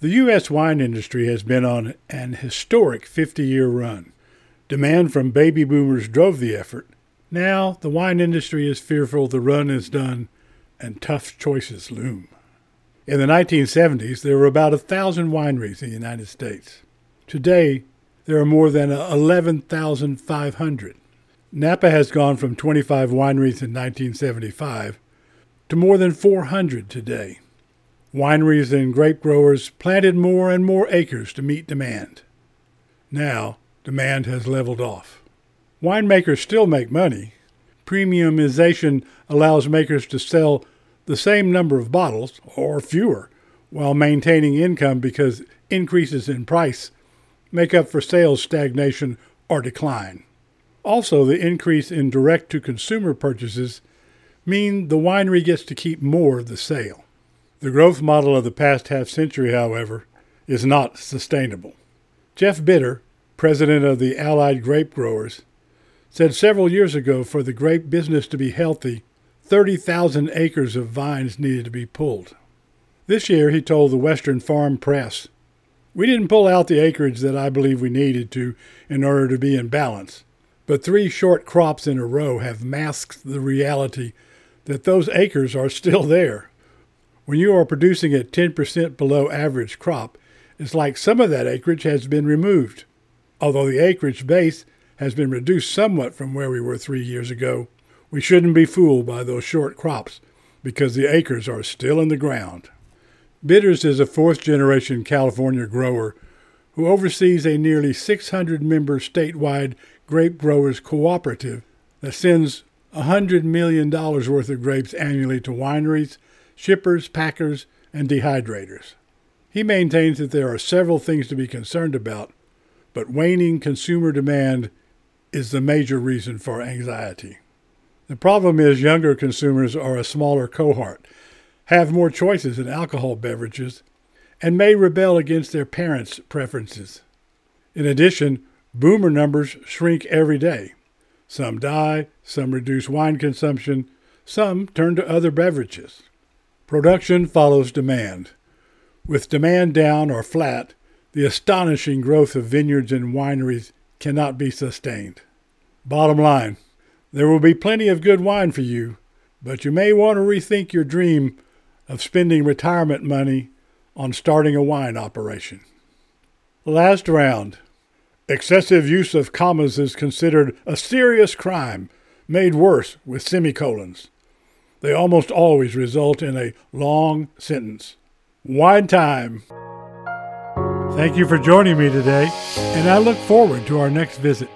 The U.S. wine industry has been on an historic 50 year run. Demand from baby boomers drove the effort. Now, the wine industry is fearful the run is done and tough choices loom. In the 1970s, there were about a thousand wineries in the United States. Today, there are more than 11,500. Napa has gone from 25 wineries in 1975 to more than 400 today. Wineries and grape growers planted more and more acres to meet demand. Now, demand has leveled off. Winemakers still make money. Premiumization allows makers to sell the same number of bottles, or fewer, while maintaining income because increases in price make up for sales stagnation or decline. Also, the increase in direct to consumer purchases mean the winery gets to keep more of the sale. The growth model of the past half century, however, is not sustainable. Jeff Bitter, president of the Allied Grape Growers, said several years ago for the grape business to be healthy, 30,000 acres of vines needed to be pulled. This year, he told the Western Farm Press, We didn't pull out the acreage that I believe we needed to in order to be in balance, but three short crops in a row have masked the reality that those acres are still there. When you are producing at 10% below average crop, it's like some of that acreage has been removed. Although the acreage base has been reduced somewhat from where we were three years ago, we shouldn't be fooled by those short crops because the acres are still in the ground. Bitters is a fourth generation California grower who oversees a nearly 600 member statewide grape growers cooperative that sends $100 million worth of grapes annually to wineries, shippers, packers, and dehydrators. He maintains that there are several things to be concerned about, but waning consumer demand is the major reason for anxiety. The problem is younger consumers are a smaller cohort, have more choices in alcohol beverages, and may rebel against their parents' preferences. In addition, boomer numbers shrink every day. Some die, some reduce wine consumption, some turn to other beverages. Production follows demand. With demand down or flat, the astonishing growth of vineyards and wineries cannot be sustained. Bottom line, there will be plenty of good wine for you, but you may want to rethink your dream of spending retirement money on starting a wine operation. Last round. Excessive use of commas is considered a serious crime, made worse with semicolons. They almost always result in a long sentence. Wine time! Thank you for joining me today, and I look forward to our next visit.